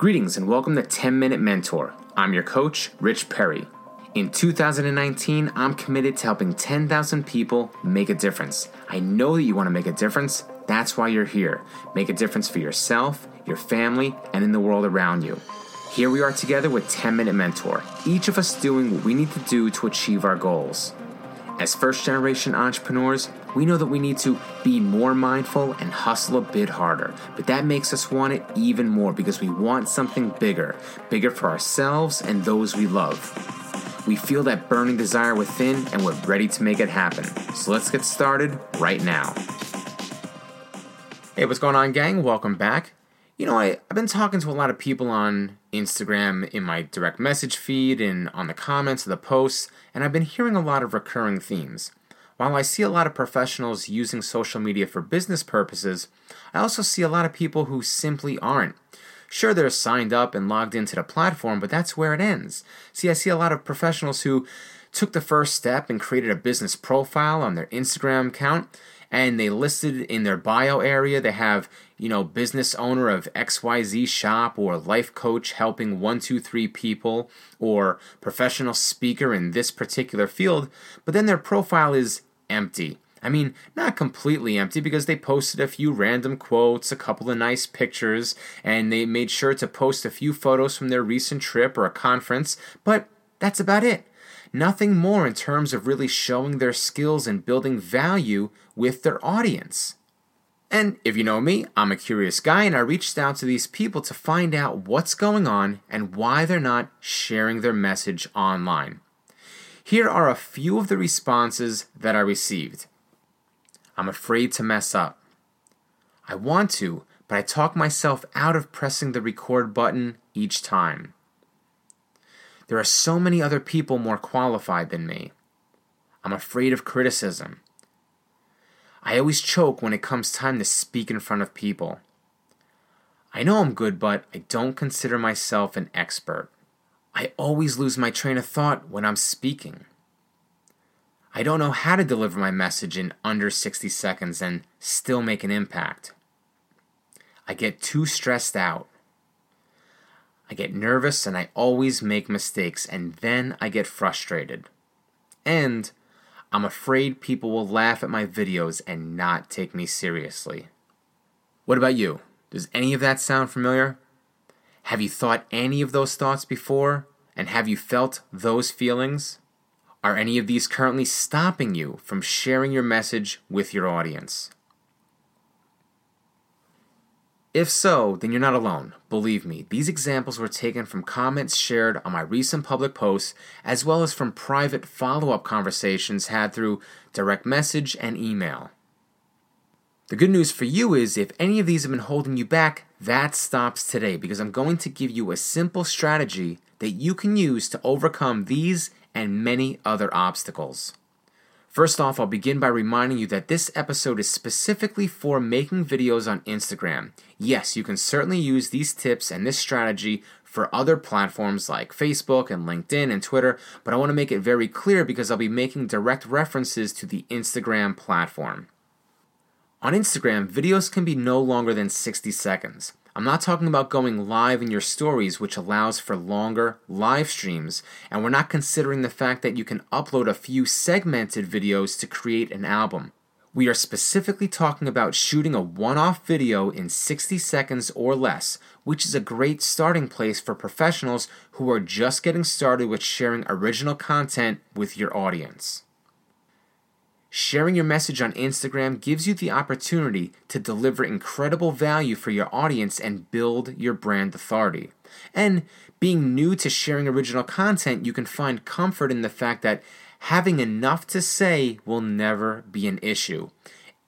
Greetings and welcome to 10 Minute Mentor. I'm your coach, Rich Perry. In 2019, I'm committed to helping 10,000 people make a difference. I know that you want to make a difference. That's why you're here. Make a difference for yourself, your family, and in the world around you. Here we are together with 10 Minute Mentor, each of us doing what we need to do to achieve our goals. As first generation entrepreneurs, we know that we need to be more mindful and hustle a bit harder. But that makes us want it even more because we want something bigger, bigger for ourselves and those we love. We feel that burning desire within and we're ready to make it happen. So let's get started right now. Hey, what's going on, gang? Welcome back. You know, I, I've been talking to a lot of people on Instagram in my direct message feed and on the comments of the posts, and I've been hearing a lot of recurring themes. While I see a lot of professionals using social media for business purposes, I also see a lot of people who simply aren't. Sure, they're signed up and logged into the platform, but that's where it ends. See, I see a lot of professionals who took the first step and created a business profile on their Instagram account and they listed in their bio area they have you know business owner of xyz shop or life coach helping 123 people or professional speaker in this particular field but then their profile is empty I mean, not completely empty because they posted a few random quotes, a couple of nice pictures, and they made sure to post a few photos from their recent trip or a conference, but that's about it nothing more in terms of really showing their skills and building value with their audience. And if you know me, I'm a curious guy and I reached out to these people to find out what's going on and why they're not sharing their message online. Here are a few of the responses that I received. I'm afraid to mess up. I want to, but I talk myself out of pressing the record button each time. There are so many other people more qualified than me. I'm afraid of criticism. I always choke when it comes time to speak in front of people. I know I'm good, but I don't consider myself an expert. I always lose my train of thought when I'm speaking. I don't know how to deliver my message in under 60 seconds and still make an impact. I get too stressed out. I get nervous and I always make mistakes, and then I get frustrated. And I'm afraid people will laugh at my videos and not take me seriously. What about you? Does any of that sound familiar? Have you thought any of those thoughts before? And have you felt those feelings? Are any of these currently stopping you from sharing your message with your audience? If so, then you're not alone. Believe me, these examples were taken from comments shared on my recent public posts, as well as from private follow up conversations had through direct message and email. The good news for you is if any of these have been holding you back, that stops today because I'm going to give you a simple strategy that you can use to overcome these and many other obstacles. First off, I'll begin by reminding you that this episode is specifically for making videos on Instagram. Yes, you can certainly use these tips and this strategy for other platforms like Facebook and LinkedIn and Twitter, but I want to make it very clear because I'll be making direct references to the Instagram platform. On Instagram, videos can be no longer than 60 seconds. I'm not talking about going live in your stories, which allows for longer live streams, and we're not considering the fact that you can upload a few segmented videos to create an album. We are specifically talking about shooting a one off video in 60 seconds or less, which is a great starting place for professionals who are just getting started with sharing original content with your audience. Sharing your message on Instagram gives you the opportunity to deliver incredible value for your audience and build your brand authority. And being new to sharing original content, you can find comfort in the fact that having enough to say will never be an issue.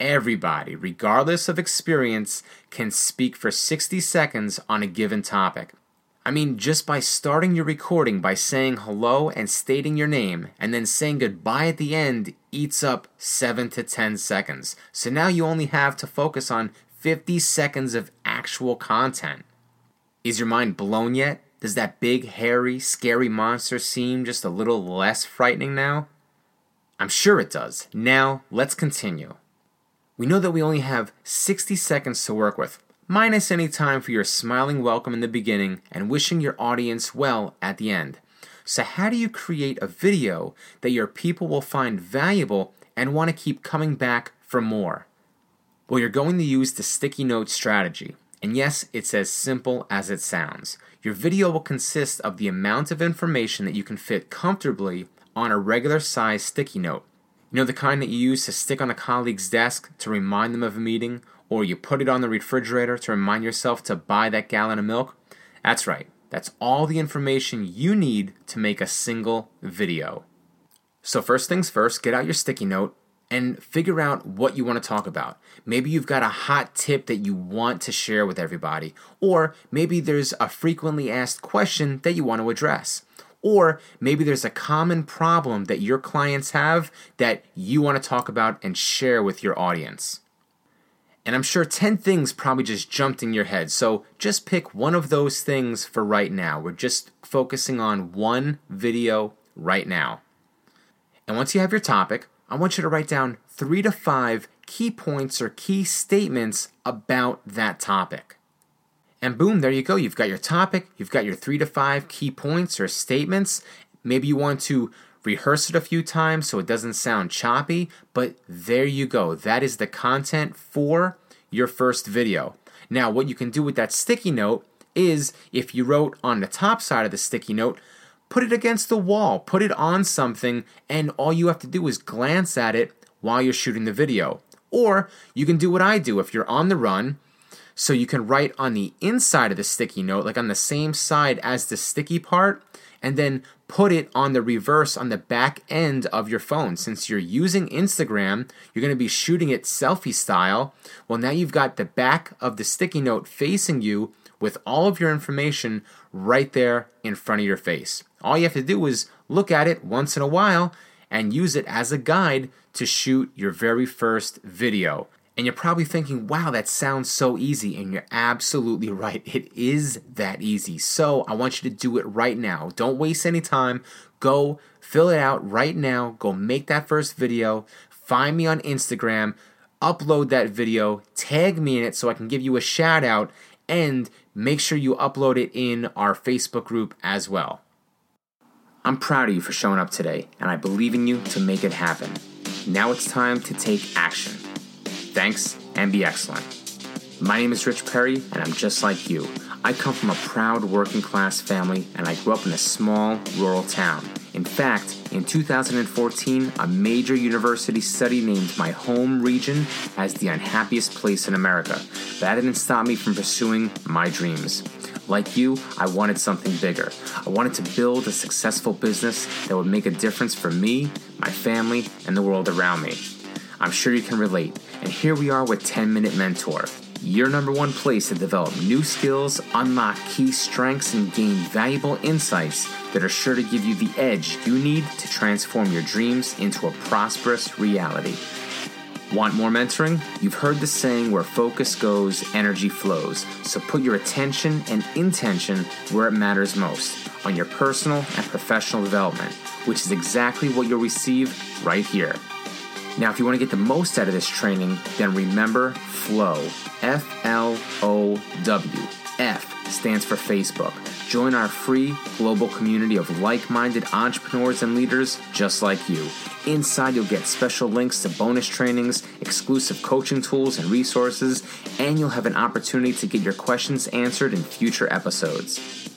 Everybody, regardless of experience, can speak for 60 seconds on a given topic. I mean, just by starting your recording by saying hello and stating your name, and then saying goodbye at the end eats up 7 to 10 seconds. So now you only have to focus on 50 seconds of actual content. Is your mind blown yet? Does that big, hairy, scary monster seem just a little less frightening now? I'm sure it does. Now, let's continue. We know that we only have 60 seconds to work with minus any time for your smiling welcome in the beginning and wishing your audience well at the end. So, how do you create a video that your people will find valuable and want to keep coming back for more? Well, you're going to use the sticky note strategy. And yes, it's as simple as it sounds. Your video will consist of the amount of information that you can fit comfortably on a regular size sticky note. You know the kind that you use to stick on a colleague's desk to remind them of a meeting, or you put it on the refrigerator to remind yourself to buy that gallon of milk? That's right. That's all the information you need to make a single video. So, first things first, get out your sticky note and figure out what you want to talk about. Maybe you've got a hot tip that you want to share with everybody, or maybe there's a frequently asked question that you want to address. Or maybe there's a common problem that your clients have that you want to talk about and share with your audience. And I'm sure 10 things probably just jumped in your head. So just pick one of those things for right now. We're just focusing on one video right now. And once you have your topic, I want you to write down three to five key points or key statements about that topic. And boom, there you go. You've got your topic, you've got your three to five key points or statements. Maybe you want to rehearse it a few times so it doesn't sound choppy, but there you go. That is the content for your first video. Now, what you can do with that sticky note is if you wrote on the top side of the sticky note, put it against the wall, put it on something, and all you have to do is glance at it while you're shooting the video. Or you can do what I do if you're on the run. So you can write on the inside of the sticky note, like on the same side as the sticky part, and then put it on the reverse on the back end of your phone. Since you're using Instagram, you're going to be shooting it selfie style. Well, now you've got the back of the sticky note facing you with all of your information right there in front of your face. All you have to do is look at it once in a while and use it as a guide to shoot your very first video. And you're probably thinking, wow, that sounds so easy. And you're absolutely right. It is that easy. So I want you to do it right now. Don't waste any time. Go fill it out right now. Go make that first video. Find me on Instagram. Upload that video. Tag me in it so I can give you a shout out. And make sure you upload it in our Facebook group as well. I'm proud of you for showing up today, and I believe in you to make it happen. Now it's time to take action. Thanks, and be excellent. My name is Rich Perry, and I'm just like you. I come from a proud working class family, and I grew up in a small rural town. In fact, in 2014, a major university study named my home region as the unhappiest place in America. That didn't stop me from pursuing my dreams. Like you, I wanted something bigger. I wanted to build a successful business that would make a difference for me, my family, and the world around me. I'm sure you can relate, and here we are with 10 Minute Mentor your number one place to develop new skills, unlock key strengths, and gain valuable insights that are sure to give you the edge you need to transform your dreams into a prosperous reality. Want more mentoring? You've heard the saying where focus goes, energy flows. So put your attention and intention where it matters most on your personal and professional development, which is exactly what you'll receive right here. Now, if you want to get the most out of this training, then remember FLOW. F L O W. F stands for Facebook. Join our free global community of like minded entrepreneurs and leaders just like you. Inside, you'll get special links to bonus trainings, exclusive coaching tools and resources, and you'll have an opportunity to get your questions answered in future episodes.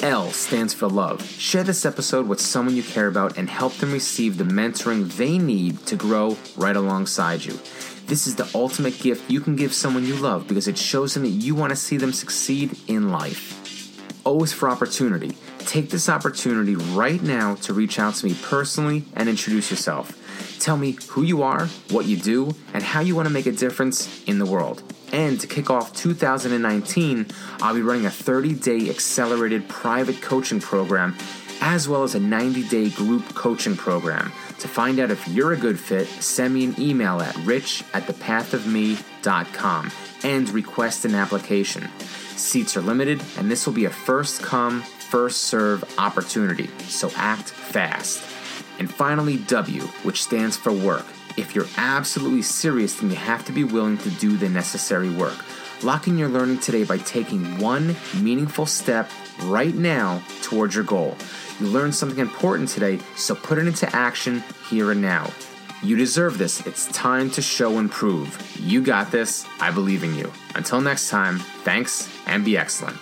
L stands for love. Share this episode with someone you care about and help them receive the mentoring they need to grow right alongside you. This is the ultimate gift you can give someone you love because it shows them that you want to see them succeed in life. O is for opportunity. Take this opportunity right now to reach out to me personally and introduce yourself. Tell me who you are, what you do, and how you want to make a difference in the world. And to kick off 2019, I'll be running a 30 day accelerated private coaching program as well as a 90 day group coaching program. To find out if you're a good fit, send me an email at rich at thepathofme.com and request an application. Seats are limited, and this will be a first come, first serve opportunity, so act fast. And finally, W, which stands for work. If you're absolutely serious, then you have to be willing to do the necessary work. Lock in your learning today by taking one meaningful step right now towards your goal. You learned something important today, so put it into action here and now. You deserve this. It's time to show and prove. You got this. I believe in you. Until next time, thanks and be excellent.